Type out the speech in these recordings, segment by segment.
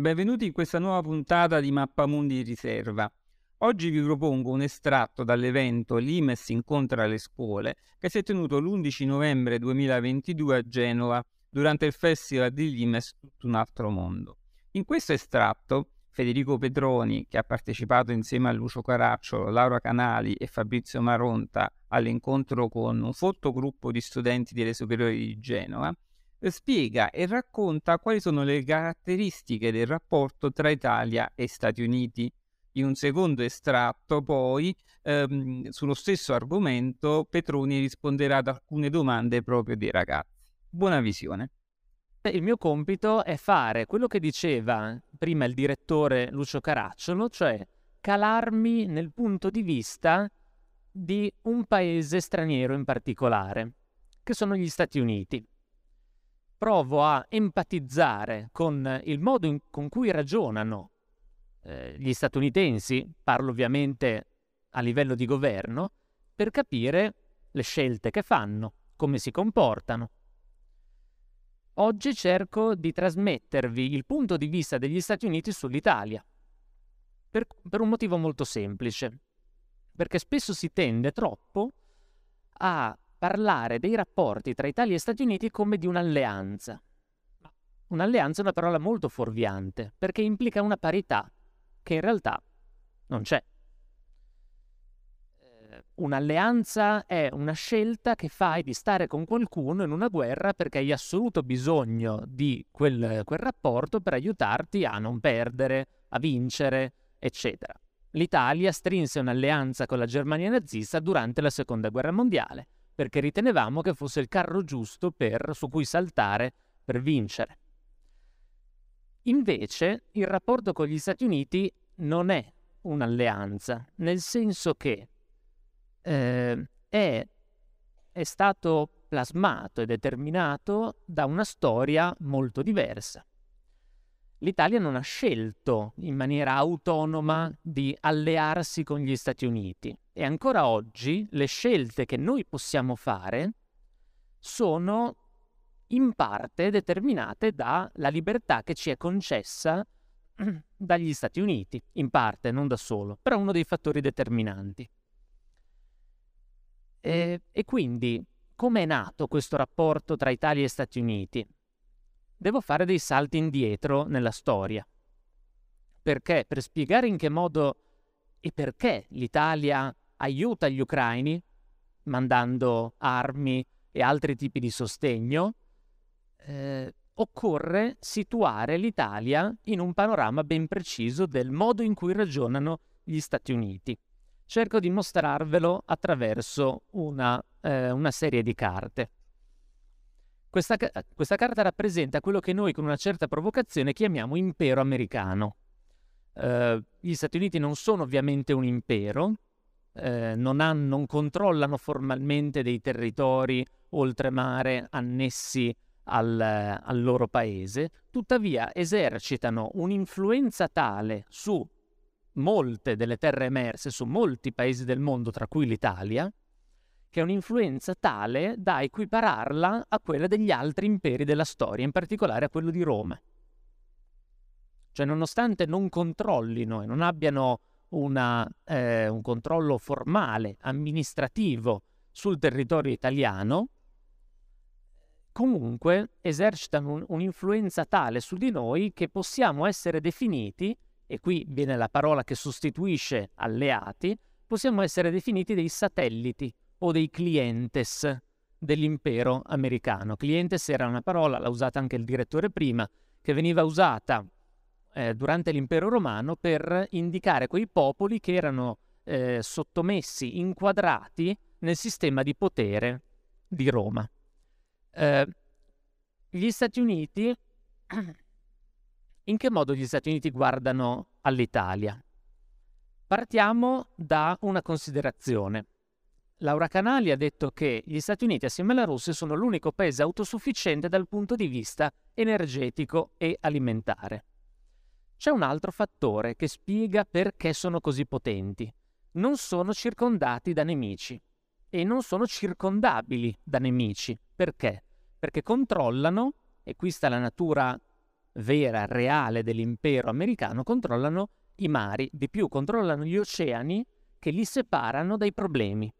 Benvenuti in questa nuova puntata di Mappamundi Riserva. Oggi vi propongo un estratto dall'evento L'Imes incontra le scuole che si è tenuto l'11 novembre 2022 a Genova durante il Festival di Limes Tutto un altro mondo. In questo estratto Federico Petroni, che ha partecipato insieme a Lucio Caracciolo, Laura Canali e Fabrizio Maronta all'incontro con un folto gruppo di studenti delle superiori di Genova, spiega e racconta quali sono le caratteristiche del rapporto tra Italia e Stati Uniti. In un secondo estratto, poi, ehm, sullo stesso argomento, Petroni risponderà ad alcune domande proprio dei ragazzi. Buona visione. Il mio compito è fare quello che diceva prima il direttore Lucio Caracciolo, cioè calarmi nel punto di vista di un paese straniero in particolare, che sono gli Stati Uniti provo a empatizzare con il modo in, con cui ragionano eh, gli statunitensi, parlo ovviamente a livello di governo, per capire le scelte che fanno, come si comportano. Oggi cerco di trasmettervi il punto di vista degli Stati Uniti sull'Italia, per, per un motivo molto semplice, perché spesso si tende troppo a parlare dei rapporti tra Italia e Stati Uniti come di un'alleanza. Un'alleanza è una parola molto fuorviante, perché implica una parità, che in realtà non c'è. Eh, un'alleanza è una scelta che fai di stare con qualcuno in una guerra perché hai assoluto bisogno di quel, quel rapporto per aiutarti a non perdere, a vincere, eccetera. L'Italia strinse un'alleanza con la Germania nazista durante la Seconda Guerra Mondiale perché ritenevamo che fosse il carro giusto per, su cui saltare per vincere. Invece il rapporto con gli Stati Uniti non è un'alleanza, nel senso che eh, è, è stato plasmato e determinato da una storia molto diversa l'Italia non ha scelto in maniera autonoma di allearsi con gli Stati Uniti e ancora oggi le scelte che noi possiamo fare sono in parte determinate dalla libertà che ci è concessa dagli Stati Uniti, in parte, non da solo, però uno dei fattori determinanti. E, e quindi come è nato questo rapporto tra Italia e Stati Uniti? Devo fare dei salti indietro nella storia. Perché? Per spiegare in che modo e perché l'Italia aiuta gli ucraini, mandando armi e altri tipi di sostegno, eh, occorre situare l'Italia in un panorama ben preciso del modo in cui ragionano gli Stati Uniti. Cerco di mostrarvelo attraverso una, eh, una serie di carte. Questa, questa, carta rappresenta quello che noi con una certa provocazione chiamiamo impero americano. Eh, gli Stati Uniti non sono ovviamente un impero, eh, non, hanno, non, controllano formalmente dei territori oltremare annessi al, al loro paese, tuttavia esercitano un'influenza tale su molte delle terre emerse, su molti paesi del mondo, tra cui l'Italia, che è un'influenza tale da equipararla a quella degli altri imperi della storia, in particolare a quello di Roma. Cioè, nonostante non controllino e non abbiano una, eh, un controllo formale, amministrativo sul territorio italiano, comunque esercitano un, un'influenza tale su di noi che possiamo essere definiti, e qui viene la parola che sostituisce alleati, possiamo essere definiti dei satelliti o dei clientes dell'impero americano. Clientes era una parola, l'ha usata anche il direttore prima, che veniva usata eh, durante l'impero romano per indicare quei popoli che erano eh, sottomessi, inquadrati nel sistema di potere di Roma. Eh, gli Stati Uniti, in che modo gli Stati Uniti guardano all'Italia? Partiamo da una considerazione. Laura Canali ha detto che gli Stati Uniti assieme alla Russia sono l'unico paese autosufficiente dal punto di vista energetico e alimentare. C'è un altro fattore che spiega perché sono così potenti. Non sono circondati da nemici e non sono circondabili da nemici. Perché? Perché controllano, e qui sta la natura vera, reale dell'impero americano, controllano i mari, di più controllano gli oceani che li separano dai problemi.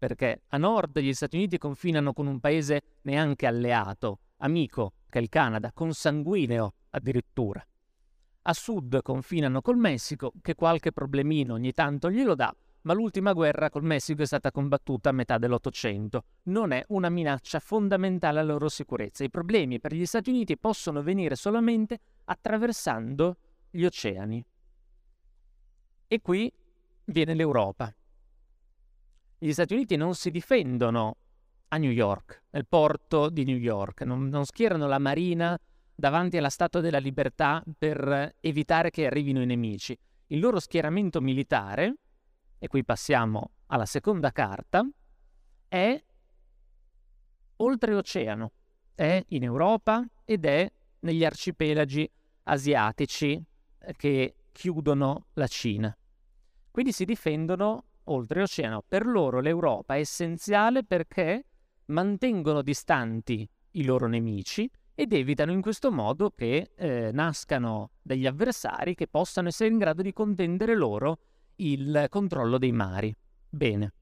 Perché a nord gli Stati Uniti confinano con un paese neanche alleato, amico, che è il Canada, consanguineo addirittura. A sud confinano col Messico, che qualche problemino ogni tanto glielo dà, ma l'ultima guerra col Messico è stata combattuta a metà dell'Ottocento. Non è una minaccia fondamentale alla loro sicurezza. I problemi per gli Stati Uniti possono venire solamente attraversando gli oceani. E qui viene l'Europa. Gli Stati Uniti non si difendono a New York, nel porto di New York, non, non schierano la marina davanti alla Statua della Libertà per evitare che arrivino i nemici. Il loro schieramento militare, e qui passiamo alla seconda carta, è oltreoceano, è in Europa ed è negli arcipelagi asiatici eh, che chiudono la Cina. Quindi si difendono oltreoceano. Per loro l'Europa è essenziale perché mantengono distanti i loro nemici ed evitano in questo modo che eh, nascano degli avversari che possano essere in grado di contendere loro il controllo dei mari. Bene.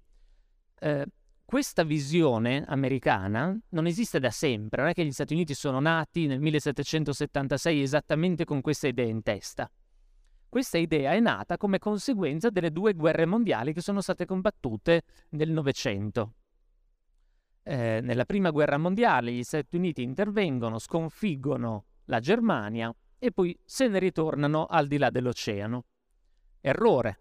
Eh, questa visione americana non esiste da sempre, non è che gli Stati Uniti sono nati nel 1776 esattamente con questa idea in testa. Questa idea è nata come conseguenza delle due guerre mondiali che sono state combattute nel Novecento. Eh, nella prima guerra mondiale gli Stati Uniti intervengono, sconfiggono la Germania e poi se ne ritornano al di là dell'oceano. Errore.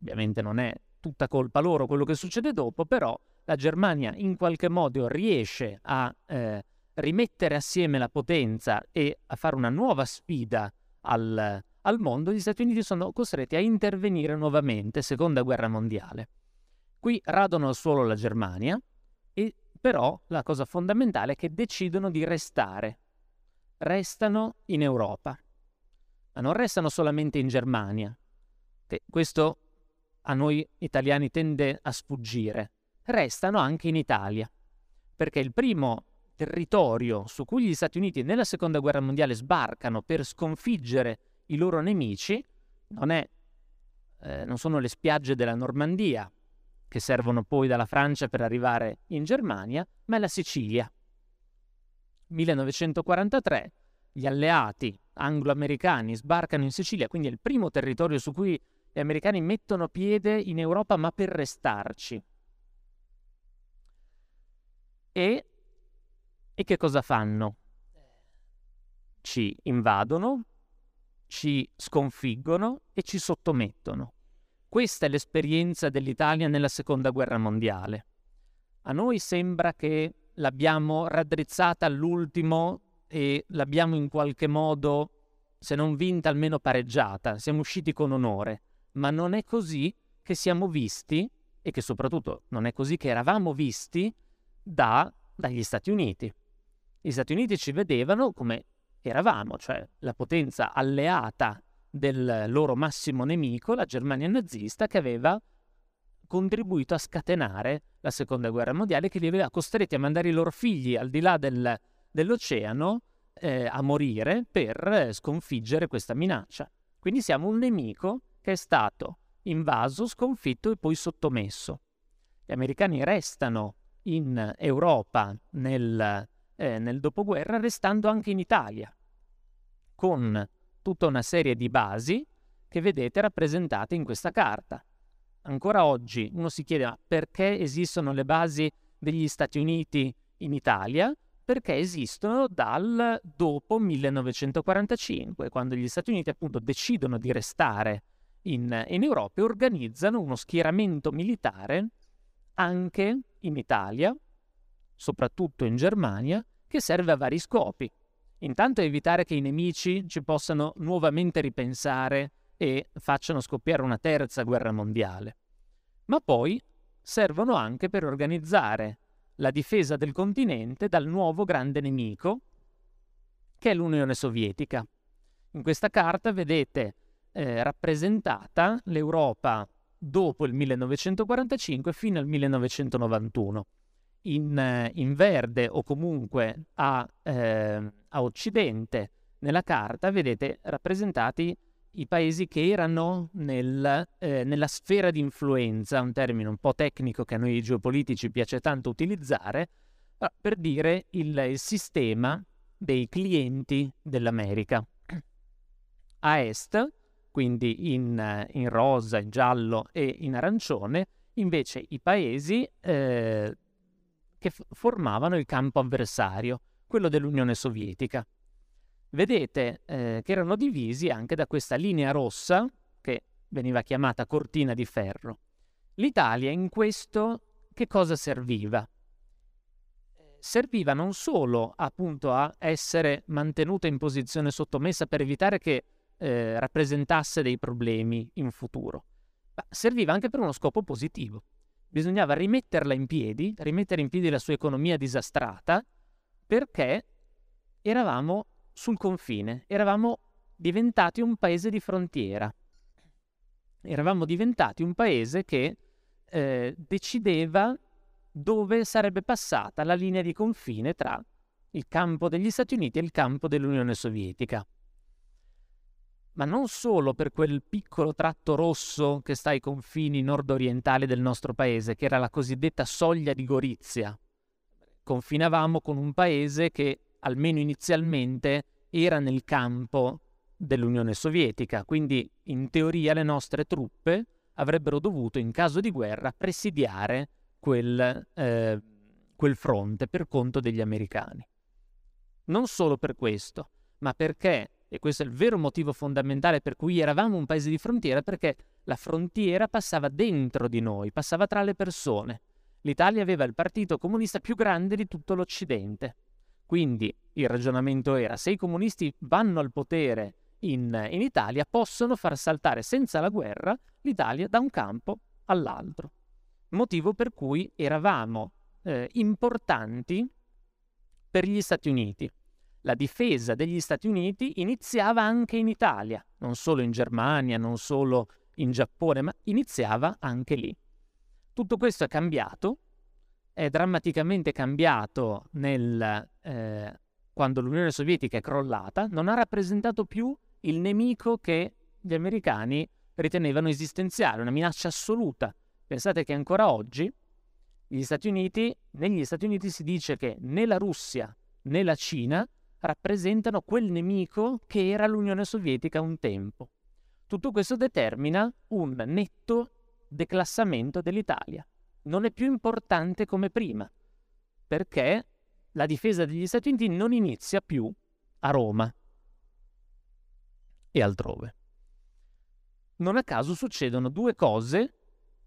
Ovviamente non è tutta colpa loro quello che succede dopo, però la Germania in qualche modo riesce a eh, rimettere assieme la potenza e a fare una nuova sfida al, al mondo, gli Stati Uniti sono costretti a intervenire nuovamente, seconda guerra mondiale. Qui radono al suolo la Germania, e però la cosa fondamentale è che decidono di restare. Restano in Europa, ma non restano solamente in Germania, che questo a noi italiani tende a sfuggire, restano anche in Italia, perché il primo territorio su cui gli Stati Uniti nella seconda guerra mondiale sbarcano per sconfiggere i loro nemici non, è, eh, non sono le spiagge della Normandia, che servono poi dalla Francia per arrivare in Germania, ma è la Sicilia. 1943 gli alleati anglo-americani sbarcano in Sicilia, quindi è il primo territorio su cui gli americani mettono piede in Europa, ma per restarci. E, e che cosa fanno? Ci invadono, ci sconfiggono e ci sottomettono. Questa è l'esperienza dell'Italia nella seconda guerra mondiale. A noi sembra che l'abbiamo raddrizzata all'ultimo e l'abbiamo in qualche modo, se non vinta, almeno pareggiata. Siamo usciti con onore. Ma non è così che siamo visti e che soprattutto non è così che eravamo visti da, dagli Stati Uniti. Gli Stati Uniti ci vedevano come eravamo, cioè la potenza alleata del loro massimo nemico, la Germania nazista, che aveva contribuito a scatenare la seconda guerra mondiale, che li aveva costretti a mandare i loro figli al di là del, dell'oceano eh, a morire per sconfiggere questa minaccia. Quindi siamo un nemico che è stato invaso, sconfitto e poi sottomesso. Gli americani restano in Europa nel, eh, nel dopoguerra, restando anche in Italia, con tutta una serie di basi che vedete rappresentate in questa carta. Ancora oggi uno si chiede ma perché esistono le basi degli Stati Uniti in Italia? Perché esistono dal dopo 1945, quando gli Stati Uniti appunto decidono di restare in, in Europa e organizzano uno schieramento militare anche in Italia, soprattutto in Germania, che serve a vari scopi. Intanto evitare che i nemici ci possano nuovamente ripensare e facciano scoppiare una terza guerra mondiale. Ma poi servono anche per organizzare la difesa del continente dal nuovo grande nemico, che è l'Unione Sovietica. In questa carta vedete eh, rappresentata l'Europa dopo il 1945 fino al 1991 in, in verde o comunque a, eh, a occidente nella carta vedete rappresentati i paesi che erano nel, eh, nella sfera di influenza, un termine un po' tecnico che a noi geopolitici piace tanto utilizzare, per dire il, il sistema dei clienti dell'America. A est, quindi in, in, rosa, in giallo e in arancione, invece i paesi eh, che f- formavano il campo avversario, quello dell'Unione Sovietica. Vedete eh, che erano divisi anche da questa linea rossa, che veniva chiamata cortina di ferro. L'Italia in questo che cosa serviva? Serviva non solo appunto a essere mantenuta in posizione sottomessa per evitare che eh, rappresentasse dei problemi in futuro, ma serviva anche per uno scopo positivo. Bisognava rimetterla in piedi, rimettere in piedi la sua economia disastrata, perché eravamo sul confine, eravamo diventati un paese di frontiera. Eravamo diventati un paese che eh, decideva dove sarebbe passata la linea di confine tra il campo degli Stati Uniti e il campo dell'Unione Sovietica. Ma non solo per quel piccolo tratto rosso che sta ai confini nord-orientali del nostro paese, che era la cosiddetta soglia di Gorizia. Confinavamo con un paese che almeno inizialmente, era nel campo dell'Unione Sovietica, quindi in teoria le nostre truppe avrebbero dovuto, in caso di guerra, presidiare quel, eh, quel fronte per conto degli americani. Non solo per questo, ma perché, e questo è il vero motivo fondamentale per cui eravamo un paese di frontiera, perché la frontiera passava dentro di noi, passava tra le persone. L'Italia aveva il partito comunista più grande di tutto l'Occidente. Quindi il ragionamento era se i comunisti vanno al potere in, in Italia possono far saltare senza la guerra l'Italia da un campo all'altro. Motivo per cui eravamo eh, importanti per gli Stati Uniti. La difesa degli Stati Uniti iniziava anche in Italia, non solo in Germania, non solo in Giappone, ma iniziava anche lì. Tutto questo è cambiato è drammaticamente cambiato nel, eh, quando l'Unione Sovietica è crollata, non ha rappresentato più il nemico che gli americani ritenevano esistenziale, una minaccia assoluta. Pensate che ancora oggi Stati Uniti, negli Stati Uniti si dice che né la Russia né la Cina rappresentano quel nemico che era l'Unione Sovietica un tempo. Tutto questo determina un netto declassamento dell'Italia non è più importante come prima, perché la difesa degli Stati Uniti non inizia più a Roma e altrove. Non a caso succedono due cose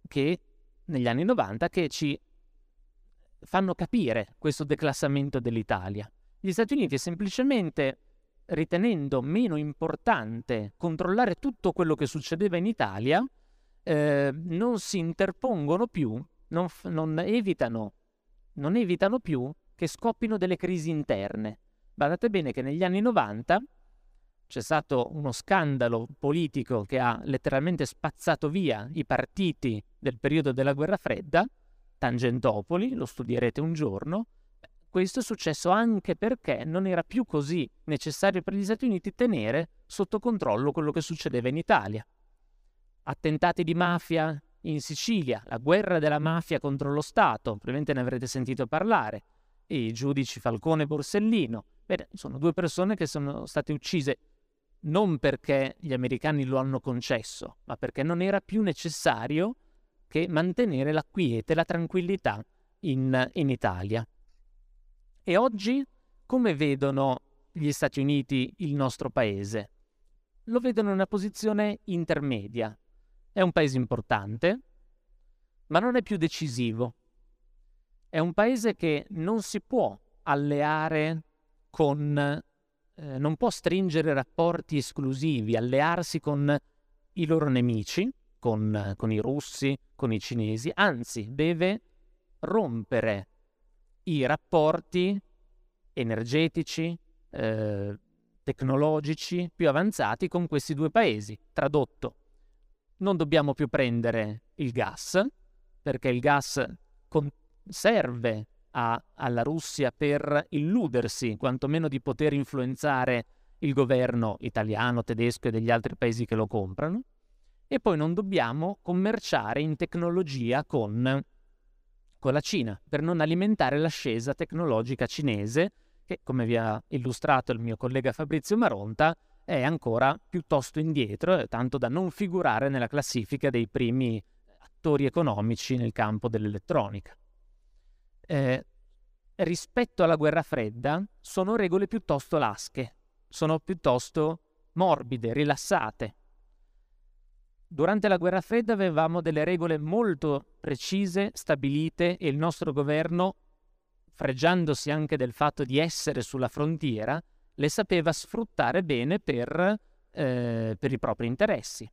che negli anni 90 che ci fanno capire questo declassamento dell'Italia. Gli Stati Uniti semplicemente ritenendo meno importante controllare tutto quello che succedeva in Italia, eh, non si interpongono più non, non, evitano, non evitano più che scoppino delle crisi interne. Guardate bene che negli anni 90 c'è stato uno scandalo politico che ha letteralmente spazzato via i partiti del periodo della guerra fredda, Tangentopoli, lo studierete un giorno. Questo è successo anche perché non era più così necessario per gli Stati Uniti tenere sotto controllo quello che succedeva in Italia. Attentati di mafia in Sicilia, la guerra della mafia contro lo Stato, probabilmente ne avrete sentito parlare, i giudici Falcone e Borsellino. Bene, sono due persone che sono state uccise non perché gli americani lo hanno concesso, ma perché non era più necessario che mantenere la quiete, la tranquillità in, in Italia. E oggi come vedono gli Stati Uniti il nostro paese? Lo vedono in una posizione intermedia, è un paese importante, ma non è più decisivo. È un paese che non si può alleare con, eh, non può stringere rapporti esclusivi, allearsi con i loro nemici, con, con i russi, con i cinesi, anzi deve rompere i rapporti energetici, eh, tecnologici più avanzati con questi due paesi. Tradotto, non dobbiamo più prendere il gas, perché il gas con- serve a, alla Russia per illudersi quantomeno di poter influenzare il governo italiano, tedesco e degli altri paesi che lo comprano, e poi non dobbiamo commerciare in tecnologia con, con la Cina per non alimentare l'ascesa tecnologica cinese che, come vi ha illustrato il mio collega Fabrizio Maronta, è ancora piuttosto indietro, eh, tanto da non figurare nella classifica dei primi attori economici nel campo dell'elettronica. Eh, rispetto alla guerra fredda sono regole piuttosto lasche, sono piuttosto morbide, rilassate. Durante la guerra fredda avevamo delle regole molto precise, stabilite e il nostro governo, fregiandosi anche del fatto di essere sulla frontiera, le sapeva sfruttare bene per, eh, per i propri interessi,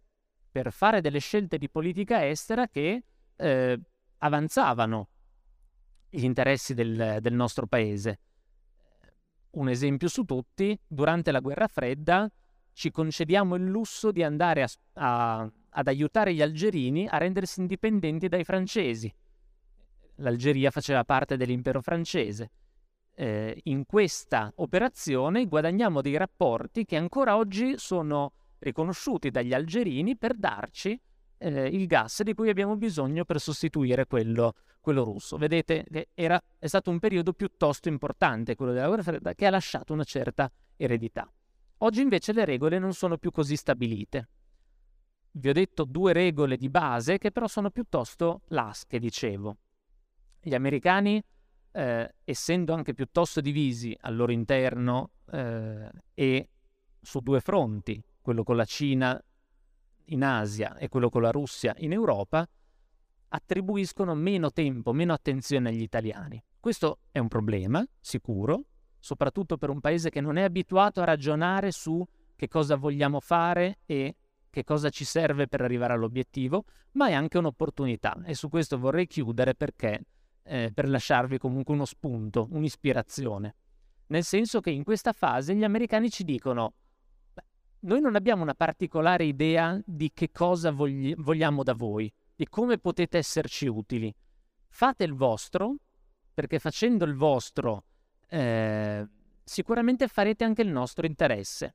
per fare delle scelte di politica estera che eh, avanzavano gli interessi del, del nostro paese. Un esempio su tutti, durante la guerra fredda ci concediamo il lusso di andare a, a, ad aiutare gli algerini a rendersi indipendenti dai francesi. L'Algeria faceva parte dell'impero francese. Eh, in questa operazione guadagniamo dei rapporti che ancora oggi sono riconosciuti dagli algerini per darci eh, il gas di cui abbiamo bisogno per sostituire quello, quello russo. Vedete era, è stato un periodo piuttosto importante quello della guerra fredda che ha lasciato una certa eredità. Oggi invece le regole non sono più così stabilite. Vi ho detto due regole di base che però sono piuttosto lasche, dicevo. Gli americani, eh, essendo anche piuttosto divisi al loro interno eh, e su due fronti, quello con la Cina in Asia e quello con la Russia in Europa, attribuiscono meno tempo, meno attenzione agli italiani. Questo è un problema, sicuro, soprattutto per un paese che non è abituato a ragionare su che cosa vogliamo fare e che cosa ci serve per arrivare all'obiettivo, ma è anche un'opportunità e su questo vorrei chiudere perché eh, per lasciarvi comunque uno spunto, un'ispirazione. Nel senso che in questa fase gli americani ci dicono noi non abbiamo una particolare idea di che cosa vogli- vogliamo da voi, di come potete esserci utili. Fate il vostro, perché facendo il vostro eh, sicuramente farete anche il nostro interesse.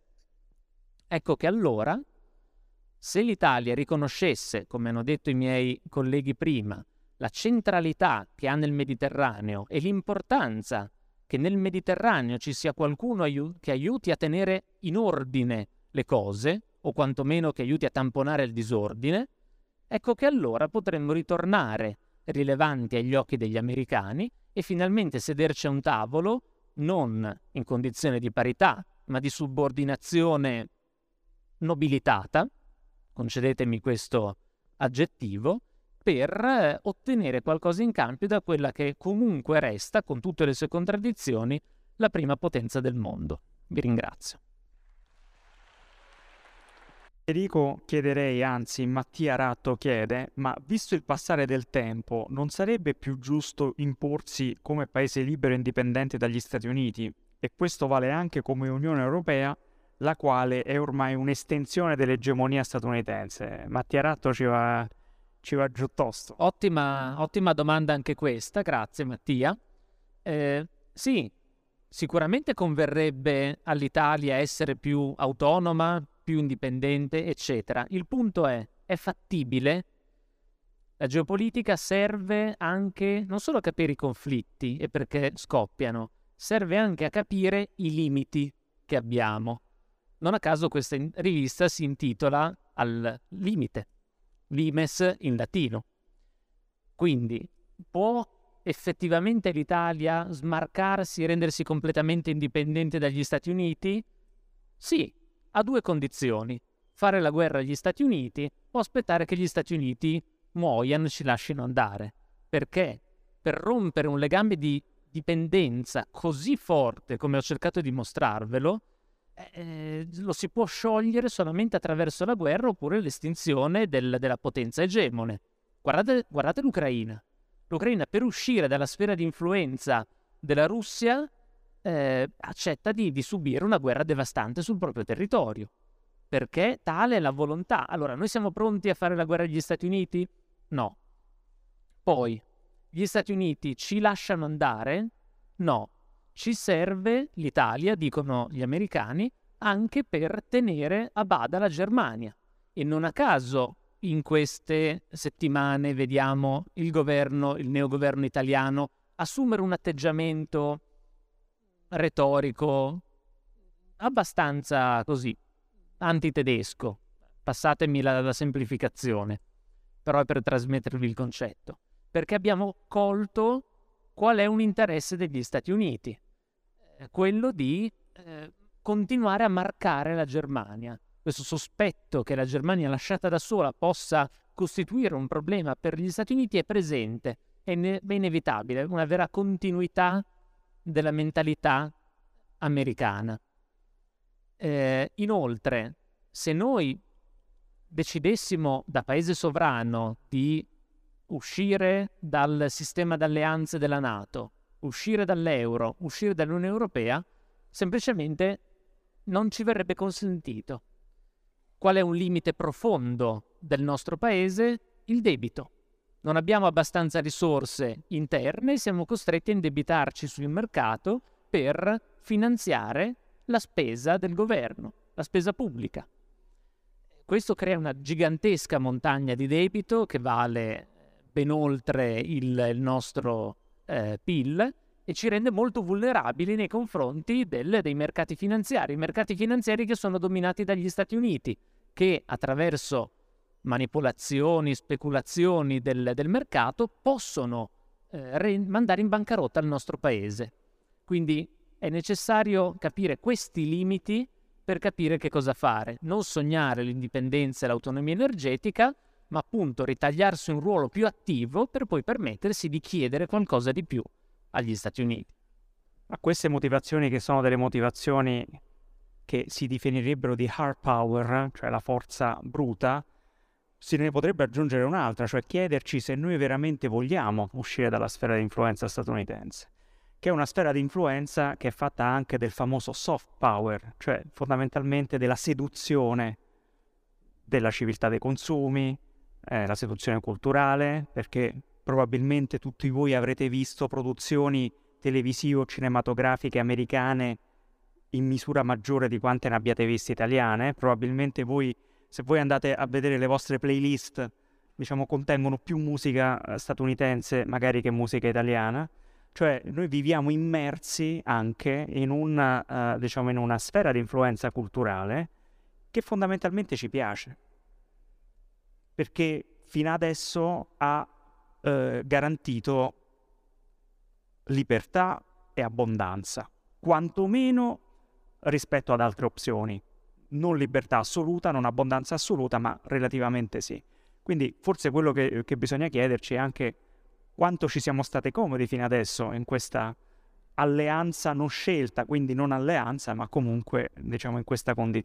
Ecco che allora, se l'Italia riconoscesse, come hanno detto i miei colleghi prima, la centralità che ha nel Mediterraneo e l'importanza che nel Mediterraneo ci sia qualcuno aiu- che aiuti a tenere in ordine le cose, o quantomeno che aiuti a tamponare il disordine, ecco che allora potremmo ritornare rilevanti agli occhi degli americani e finalmente sederci a un tavolo non in condizione di parità, ma di subordinazione nobilitata, concedetemi questo aggettivo, per eh, ottenere qualcosa in cambio da quella che comunque resta, con tutte le sue contraddizioni, la prima potenza del mondo. Vi ringrazio. Federico chiederei, anzi Mattia Ratto chiede, ma visto il passare del tempo, non sarebbe più giusto imporsi come paese libero e indipendente dagli Stati Uniti? E questo vale anche come Unione Europea, la quale è ormai un'estensione dell'egemonia statunitense. Mattia Ratto ci va, ci va giù tosto. Ottima, ottima domanda anche questa, grazie Mattia. Eh, sì, sicuramente converrebbe all'Italia essere più autonoma, più indipendente, eccetera. Il punto è, è fattibile? La geopolitica serve anche non solo a capire i conflitti e perché scoppiano, serve anche a capire i limiti che abbiamo. Non a caso questa rivista si intitola Al limite, limes in latino. Quindi può effettivamente l'Italia smarcarsi e rendersi completamente indipendente dagli Stati Uniti? Sì, a due condizioni, fare la guerra agli Stati Uniti o aspettare che gli Stati Uniti muoiano e ci lasciano andare. Perché? Per rompere un legame di dipendenza così forte come ho cercato di mostrarvelo, eh, lo si può sciogliere solamente attraverso la guerra oppure l'estinzione del, della potenza egemone. Guardate, guardate l'Ucraina. L'Ucraina per uscire dalla sfera di influenza della Russia eh, accetta di, di subire una guerra devastante sul proprio territorio. Perché tale è la volontà. Allora, noi siamo pronti a fare la guerra agli Stati Uniti? No. Poi, gli Stati Uniti ci lasciano andare? No. Ci serve l'Italia, dicono gli americani, anche per tenere a bada la Germania. E non a caso in queste settimane vediamo il governo, il neogoverno italiano, assumere un atteggiamento retorico abbastanza così antitedesco. Passatemi la, la semplificazione, però è per trasmettervi il concetto. Perché abbiamo colto qual è un interesse degli Stati Uniti, eh, quello di eh, continuare a marcare la Germania. Questo sospetto che la Germania lasciata da sola possa costituire un problema per gli Stati Uniti è presente, è, ine- è inevitabile, una vera continuità della mentalità americana. Eh, inoltre, se noi decidessimo da paese sovrano di uscire dal sistema d'alleanze della Nato, uscire dall'euro, uscire dall'Unione Europea, semplicemente non ci verrebbe consentito. Qual è un limite profondo del nostro paese? Il debito. Non abbiamo abbastanza risorse interne siamo costretti a indebitarci sul mercato per finanziare la spesa del governo, la spesa pubblica. Questo crea una gigantesca montagna di debito che vale ben oltre il, il nostro eh, PIL e ci rende molto vulnerabili nei confronti del, dei mercati finanziari, mercati finanziari che sono dominati dagli Stati Uniti, che attraverso manipolazioni, speculazioni del, del mercato possono eh, re- mandare in bancarotta il nostro paese. Quindi è necessario capire questi limiti per capire che cosa fare, non sognare l'indipendenza e l'autonomia energetica, ma appunto ritagliarsi un ruolo più attivo per poi permettersi di chiedere qualcosa di più agli Stati Uniti. A queste motivazioni che sono delle motivazioni che si definirebbero di hard power, cioè la forza bruta, si ne potrebbe aggiungere un'altra, cioè chiederci se noi veramente vogliamo uscire dalla sfera di influenza statunitense, che è una sfera di influenza che è fatta anche del famoso soft power, cioè fondamentalmente della seduzione della civiltà dei consumi, eh, la seduzione culturale, perché probabilmente tutti voi avrete visto produzioni televisive o cinematografiche americane in misura maggiore di quante ne abbiate viste italiane. Probabilmente voi, se voi andate a vedere le vostre playlist, diciamo, contengono più musica eh, statunitense magari che musica italiana. Cioè, noi viviamo immersi anche in una, uh, diciamo, in una sfera di influenza culturale che fondamentalmente ci piace. Perché fino adesso ha eh, garantito libertà e abbondanza, quantomeno rispetto ad altre opzioni. Non libertà assoluta, non abbondanza assoluta, ma relativamente sì. Quindi forse quello che, che bisogna chiederci è anche quanto ci siamo stati comodi fino adesso in questa alleanza non scelta, quindi non alleanza, ma comunque diciamo in questa condizione.